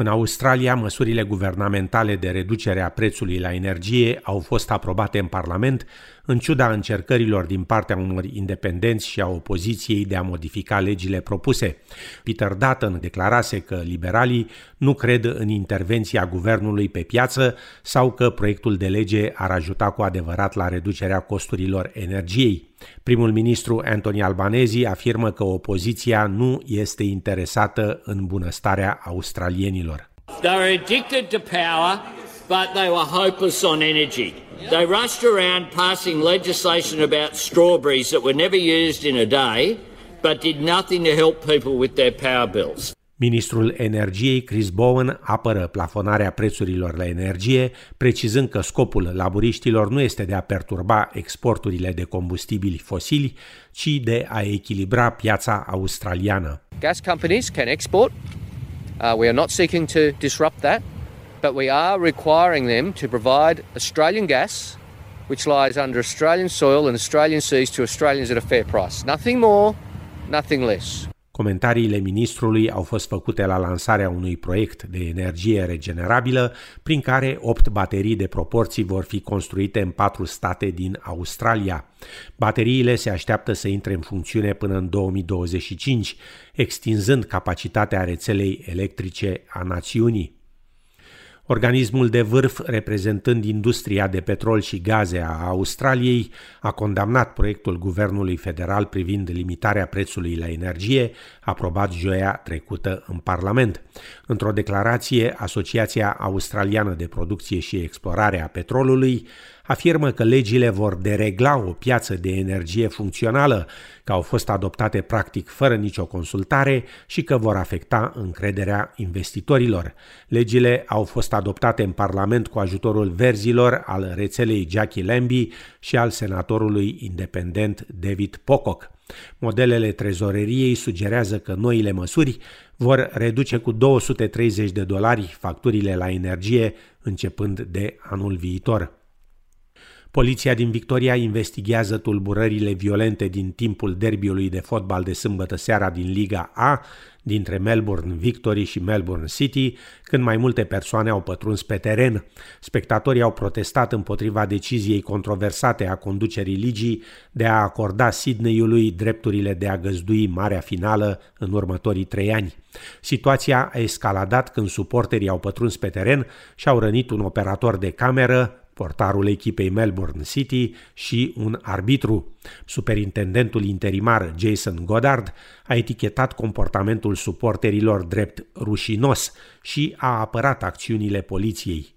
În Australia, măsurile guvernamentale de reducere a prețului la energie au fost aprobate în Parlament, în ciuda încercărilor din partea unor independenți și a opoziției de a modifica legile propuse. Peter Dutton declarase că liberalii nu cred în intervenția guvernului pe piață sau că proiectul de lege ar ajuta cu adevărat la reducerea costurilor energiei. Primul ministru Anthony Albanese afirmă că opoziția nu este interesată în bunăstarea australienilor. They were addicted to power, but they were hopeless on energy. They rushed around passing legislation about strawberries that were never used in a day, but did nothing to help people with their power bills. Ministrul Energiei Chris Bowen apără plafonarea prețurilor la energie, precizând că scopul laburiștilor nu este de a perturba exporturile de combustibili fosili, ci de a echilibra piața australiană. Gas companies can export. Uh, we are not seeking to disrupt that, but we are requiring them to provide Australian gas which lies under Australian soil and Australian seas to Australians at a fair price. Nothing more, nothing less. Comentariile ministrului au fost făcute la lansarea unui proiect de energie regenerabilă, prin care opt baterii de proporții vor fi construite în patru state din Australia. Bateriile se așteaptă să intre în funcțiune până în 2025, extinzând capacitatea rețelei electrice a națiunii. Organismul de vârf reprezentând industria de petrol și gaze a Australiei a condamnat proiectul guvernului federal privind limitarea prețului la energie, aprobat joia trecută în Parlament. Într-o declarație, Asociația Australiană de Producție și Explorare a Petrolului afirmă că legile vor deregla o piață de energie funcțională, că au fost adoptate practic fără nicio consultare și că vor afecta încrederea investitorilor. Legile au fost adoptate în Parlament cu ajutorul verzilor al rețelei Jackie Lambie și al senatorului independent David Pocock. Modelele trezoreriei sugerează că noile măsuri vor reduce cu 230 de dolari facturile la energie începând de anul viitor. Poliția din Victoria investigează tulburările violente din timpul derbiului de fotbal de sâmbătă seara din Liga A dintre Melbourne Victory și Melbourne City, când mai multe persoane au pătruns pe teren. Spectatorii au protestat împotriva deciziei controversate a conducerii ligii de a acorda Sydneyului drepturile de a găzdui marea finală în următorii trei ani. Situația a escaladat când suporterii au pătruns pe teren și au rănit un operator de cameră, portarul echipei Melbourne City și un arbitru. Superintendentul interimar Jason Goddard a etichetat comportamentul suporterilor drept rușinos și a apărat acțiunile poliției.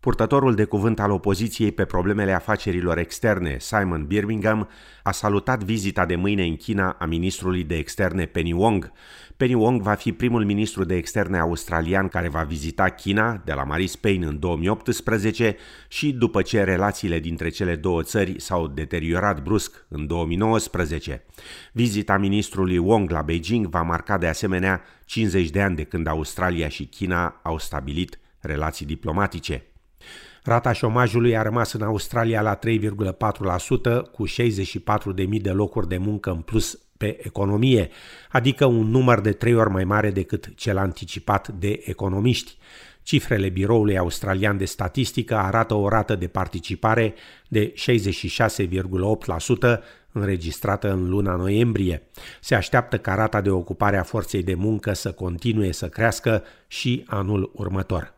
Purtătorul de cuvânt al opoziției pe problemele afacerilor externe, Simon Birmingham, a salutat vizita de mâine în China a ministrului de externe Penny Wong. Penny Wong va fi primul ministru de externe australian care va vizita China de la Marie Spain în 2018 și după ce relațiile dintre cele două țări s-au deteriorat brusc în 2019. Vizita ministrului Wong la Beijing va marca de asemenea 50 de ani de când Australia și China au stabilit relații diplomatice. Rata șomajului a rămas în Australia la 3,4% cu 64.000 de locuri de muncă în plus pe economie, adică un număr de trei ori mai mare decât cel anticipat de economiști. Cifrele Biroului Australian de Statistică arată o rată de participare de 66,8% înregistrată în luna noiembrie. Se așteaptă ca rata de ocupare a forței de muncă să continue să crească și anul următor.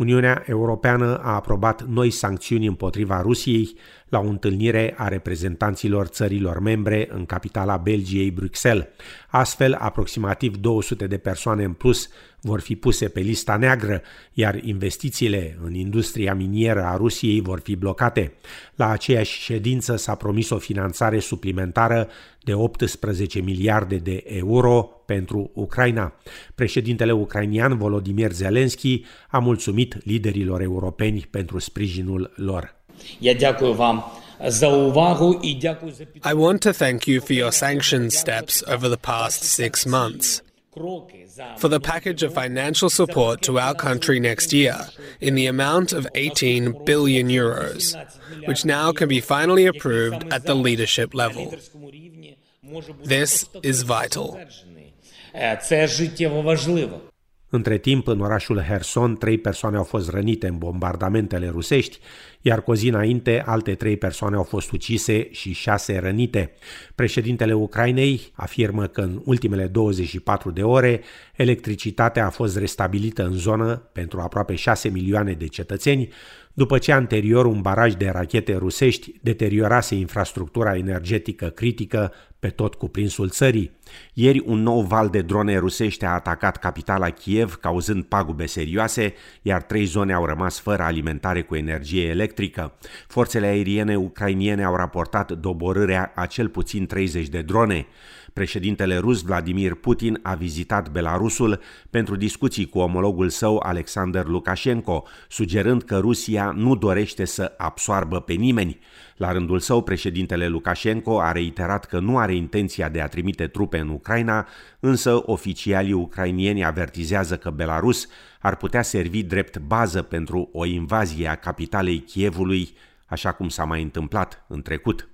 Uniunea Europeană a aprobat noi sancțiuni împotriva Rusiei la o întâlnire a reprezentanților țărilor membre în capitala Belgiei, Bruxelles. Astfel, aproximativ 200 de persoane în plus vor fi puse pe lista neagră, iar investițiile în industria minieră a Rusiei vor fi blocate. La aceeași ședință s-a promis o finanțare suplimentară de 18 miliarde de euro pentru Ucraina. Președintele ucrainian Volodymyr Zelensky a mulțumit liderilor europeni pentru sprijinul lor. Я дякую вам за увагу і дякую за I want to thank you for your sanctions steps over the past six months. For the package of financial support to our country next year in the amount of 18 billion euros, which now can be finally approved at the leadership level. This is vital. Це життєво важливо. Între timp, în orașul Herson, trei persoane au fost rănite în bombardamentele rusești, iar cu o zi înainte, alte trei persoane au fost ucise și șase rănite. Președintele Ucrainei afirmă că în ultimele 24 de ore, electricitatea a fost restabilită în zonă pentru aproape 6 milioane de cetățeni, după ce anterior un baraj de rachete rusești deteriorase infrastructura energetică critică pe tot cuprinsul țării. Ieri un nou val de drone rusești a atacat capitala Kiev, cauzând pagube serioase, iar trei zone au rămas fără alimentare cu energie electrică. Forțele aeriene ucrainiene au raportat doborârea a cel puțin 30 de drone. Președintele rus Vladimir Putin a vizitat Belarusul pentru discuții cu omologul său Alexander Lukashenko, sugerând că Rusia nu dorește să absoarbă pe nimeni. La rândul său, președintele Lukashenko a reiterat că nu are intenția de a trimite trupe în Ucraina, însă oficialii ucrainieni avertizează că Belarus ar putea servi drept bază pentru o invazie a capitalei Kievului, așa cum s-a mai întâmplat în trecut.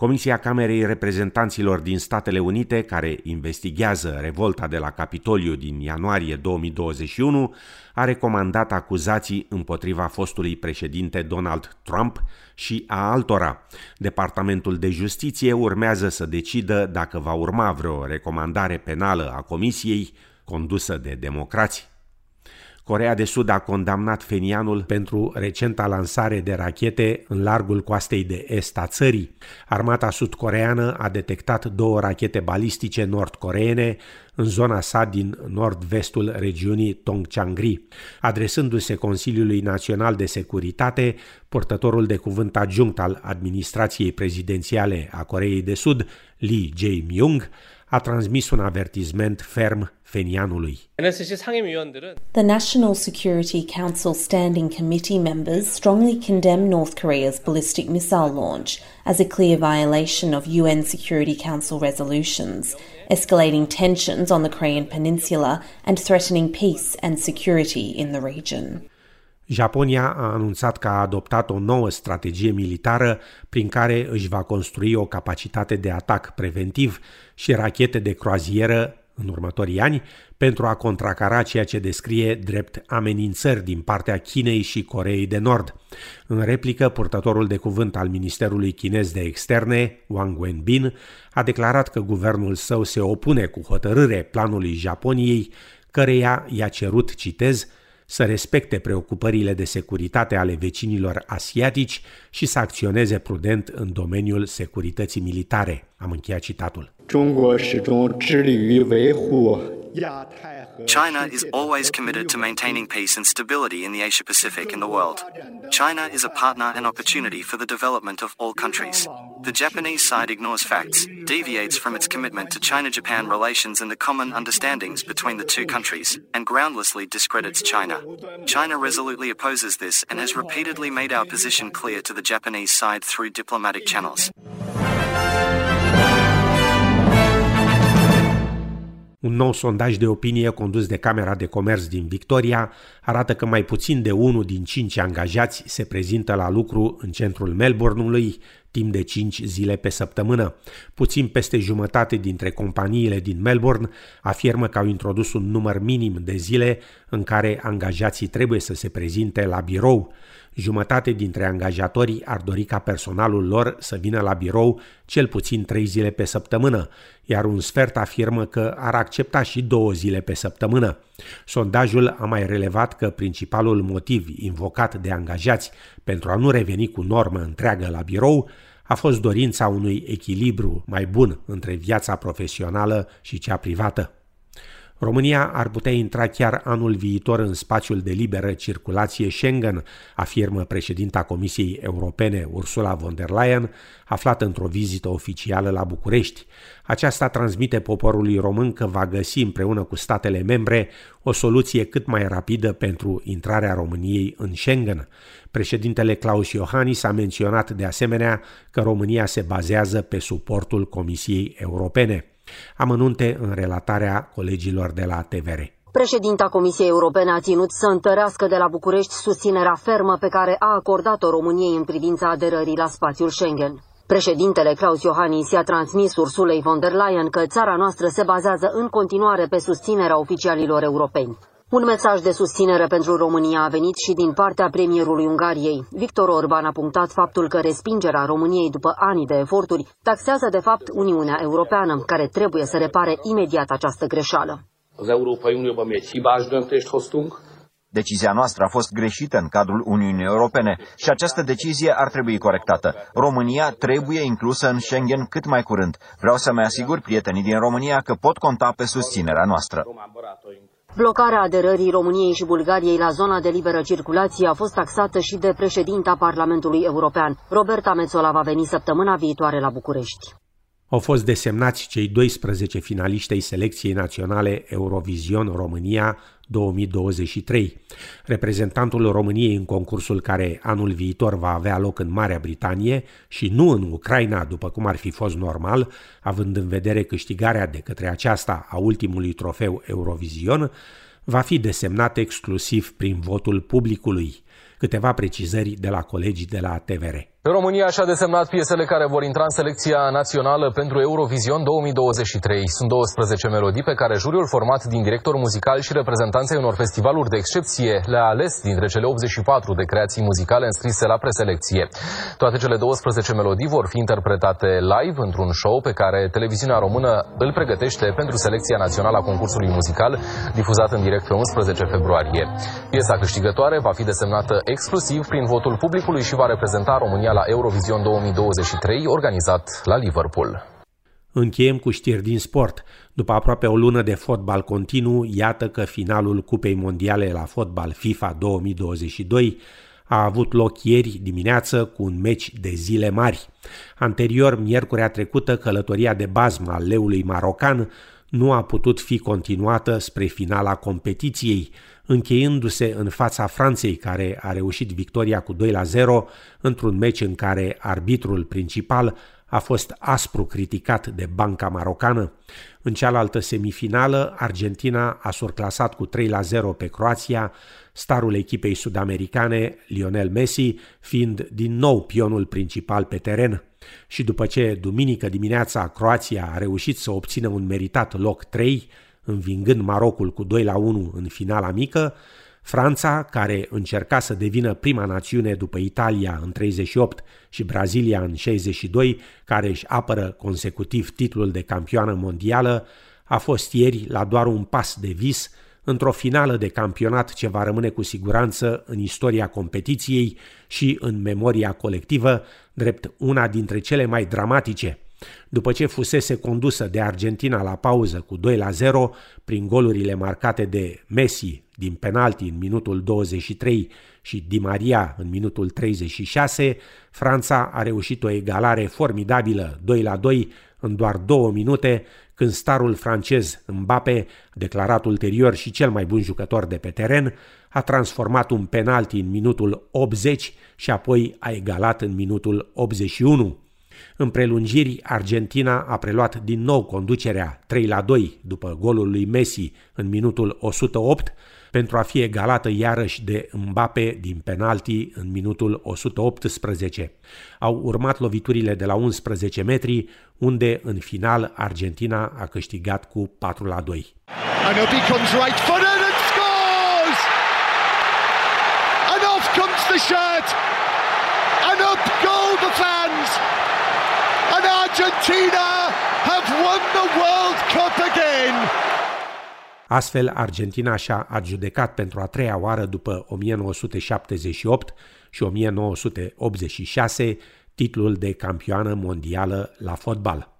Comisia Camerei Reprezentanților din Statele Unite, care investigează revolta de la Capitoliu din ianuarie 2021, a recomandat acuzații împotriva fostului președinte Donald Trump și a altora. Departamentul de Justiție urmează să decidă dacă va urma vreo recomandare penală a Comisiei condusă de democrații. Corea de Sud a condamnat Fenianul pentru recenta lansare de rachete în largul coastei de est a țării. Armata sudcoreană a detectat două rachete balistice nord-coreene în zona sa din nord-vestul regiunii Tongchangri. Adresându-se Consiliului Național de Securitate, portătorul de cuvânt adjunct al administrației prezidențiale a Coreei de Sud, Lee Jae-myung, a transmis un avertisment ferm fenianului. The National Security Council Standing Committee members strongly condemn North Korea's ballistic missile launch as a clear violation of UN Security Council resolutions, escalating tensions on the Korean peninsula and threatening peace and security in the region. Japonia a anunțat că a adoptat o nouă strategie militară prin care își va construi o capacitate de atac preventiv și rachete de croazieră în următorii ani pentru a contracara ceea ce descrie drept amenințări din partea Chinei și Coreei de Nord. În replică, purtătorul de cuvânt al Ministerului Chinez de Externe, Wang Wenbin, a declarat că guvernul său se opune cu hotărâre planului Japoniei, căreia i-a cerut, citez, să respecte preocupările de securitate ale vecinilor asiatici și să acționeze prudent în domeniul securității militare. Am încheiat citatul. China is always committed to maintaining peace and stability in the Asia Pacific and the world. China is a partner and opportunity for the development of all countries. The Japanese side ignores facts, deviates from its commitment to China Japan relations and the common understandings between the two countries, and groundlessly discredits China. China resolutely opposes this and has repeatedly made our position clear to the Japanese side through diplomatic channels. Un nou sondaj de opinie condus de Camera de Comerț din Victoria arată că mai puțin de unul din cinci angajați se prezintă la lucru în centrul Melbourneului timp de 5 zile pe săptămână. Puțin peste jumătate dintre companiile din Melbourne afirmă că au introdus un număr minim de zile în care angajații trebuie să se prezinte la birou. Jumătate dintre angajatori ar dori ca personalul lor să vină la birou cel puțin trei zile pe săptămână, iar un sfert afirmă că ar accepta și două zile pe săptămână. Sondajul a mai relevat că principalul motiv invocat de angajați pentru a nu reveni cu normă întreagă la birou a fost dorința unui echilibru mai bun între viața profesională și cea privată. România ar putea intra chiar anul viitor în spațiul de liberă circulație Schengen, afirmă președinta Comisiei Europene Ursula von der Leyen, aflată într-o vizită oficială la București. Aceasta transmite poporului român că va găsi împreună cu statele membre o soluție cât mai rapidă pentru intrarea României în Schengen. Președintele Claus Iohannis a menționat de asemenea că România se bazează pe suportul Comisiei Europene. Amănunte în relatarea colegilor de la TVR. Președinta Comisiei Europene a ținut să întărească de la București susținerea fermă pe care a acordat-o României în privința aderării la spațiul Schengen. Președintele Klaus Iohannis i-a transmis Ursulei von der Leyen că țara noastră se bazează în continuare pe susținerea oficialilor europeni. Un mesaj de susținere pentru România a venit și din partea premierului Ungariei. Victor Orban a punctat faptul că respingerea României după ani de eforturi taxează de fapt Uniunea Europeană, care trebuie să repare imediat această greșeală. Az Európai Unióban mi egy hibás döntést hoztunk, Decizia noastră a fost greșită în cadrul Uniunii Europene și această decizie ar trebui corectată. România trebuie inclusă în Schengen cât mai curând. Vreau să-mi asigur prietenii din România că pot conta pe susținerea noastră. Blocarea aderării României și Bulgariei la zona de liberă circulație a fost taxată și de președinta Parlamentului European. Roberta Metzola va veni săptămâna viitoare la București. Au fost desemnați cei 12 finaliști ai selecției naționale Eurovision România 2023. Reprezentantul României în concursul care anul viitor va avea loc în Marea Britanie și nu în Ucraina, după cum ar fi fost normal, având în vedere câștigarea de către aceasta a ultimului trofeu Eurovision, va fi desemnat exclusiv prin votul publicului. Câteva precizări de la colegii de la TVR. România și-a desemnat piesele care vor intra în selecția națională pentru Eurovision 2023. Sunt 12 melodii pe care juriul format din director muzical și reprezentanței unor festivaluri de excepție le-a ales dintre cele 84 de creații muzicale înscrise la preselecție. Toate cele 12 melodii vor fi interpretate live într-un show pe care televiziunea română îl pregătește pentru selecția națională a concursului muzical, difuzat în direct pe 11 februarie. Piesa câștigătoare va fi desemnată exclusiv prin votul publicului și va reprezenta România la Eurovision 2023, organizat la Liverpool. Încheiem cu știri din sport. După aproape o lună de fotbal continuu, iată că finalul Cupei Mondiale la fotbal FIFA 2022 a avut loc ieri dimineață cu un meci de zile mari. Anterior, miercurea trecută, călătoria de bazmă al leului marocan nu a putut fi continuată spre finala competiției, încheiându-se în fața Franței, care a reușit victoria cu 2 la 0 într-un meci în care arbitrul principal a fost aspru criticat de banca marocană. În cealaltă semifinală, Argentina a surclasat cu 3 la 0 pe Croația, starul echipei sud-americane, Lionel Messi, fiind din nou pionul principal pe teren. Și după ce duminică dimineața Croația a reușit să obțină un meritat loc 3, învingând Marocul cu 2 la 1 în finala mică, Franța, care încerca să devină prima națiune după Italia în 38 și Brazilia în 62, care își apără consecutiv titlul de campioană mondială, a fost ieri la doar un pas de vis într-o finală de campionat ce va rămâne cu siguranță în istoria competiției și în memoria colectivă, drept una dintre cele mai dramatice – după ce fusese condusă de Argentina la pauză cu 2 la 0 prin golurile marcate de Messi din penalti în minutul 23 și Di Maria în minutul 36, Franța a reușit o egalare formidabilă 2 la 2 în doar două minute, când starul francez Mbappé, declarat ulterior și cel mai bun jucător de pe teren, a transformat un penalti în minutul 80 și apoi a egalat în minutul 81. În prelungiri, Argentina a preluat din nou conducerea 3 la 2 după golul lui Messi în minutul 108 pentru a fi egalată iarăși de Mbappe din penalti în minutul 118. Au urmat loviturile de la 11 metri, unde în final Argentina a câștigat cu 4 la 2. And up he comes right footed and scores! And off comes the shirt! And up go the fans! and Argentina have won the World Cup again. Astfel, Argentina și-a adjudecat pentru a treia oară după 1978 și 1986 titlul de campioană mondială la fotbal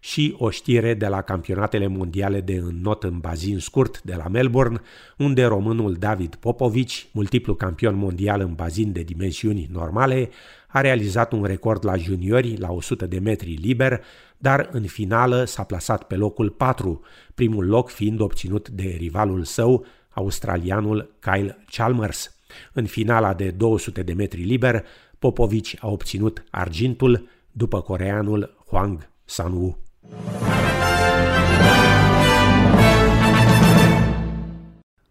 și o știre de la campionatele mondiale de înnot în bazin scurt de la Melbourne, unde românul David Popovici, multiplu campion mondial în bazin de dimensiuni normale, a realizat un record la juniori la 100 de metri liber, dar în finală s-a plasat pe locul 4, primul loc fiind obținut de rivalul său, australianul Kyle Chalmers. În finala de 200 de metri liber, Popovici a obținut argintul după coreanul Huang Sanwu.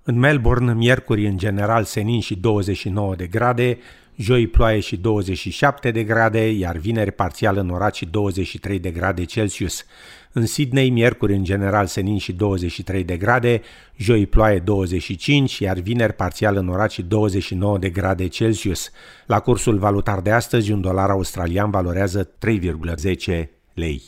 În Melbourne, miercuri în general senin și 29 de grade, joi ploaie și 27 de grade, iar vineri parțial înorat și 23 de grade Celsius. În Sydney, miercuri în general senin și 23 de grade, joi ploaie 25, iar vineri parțial înorat și 29 de grade Celsius. La cursul valutar de astăzi, un dolar australian valorează 3,10 lei.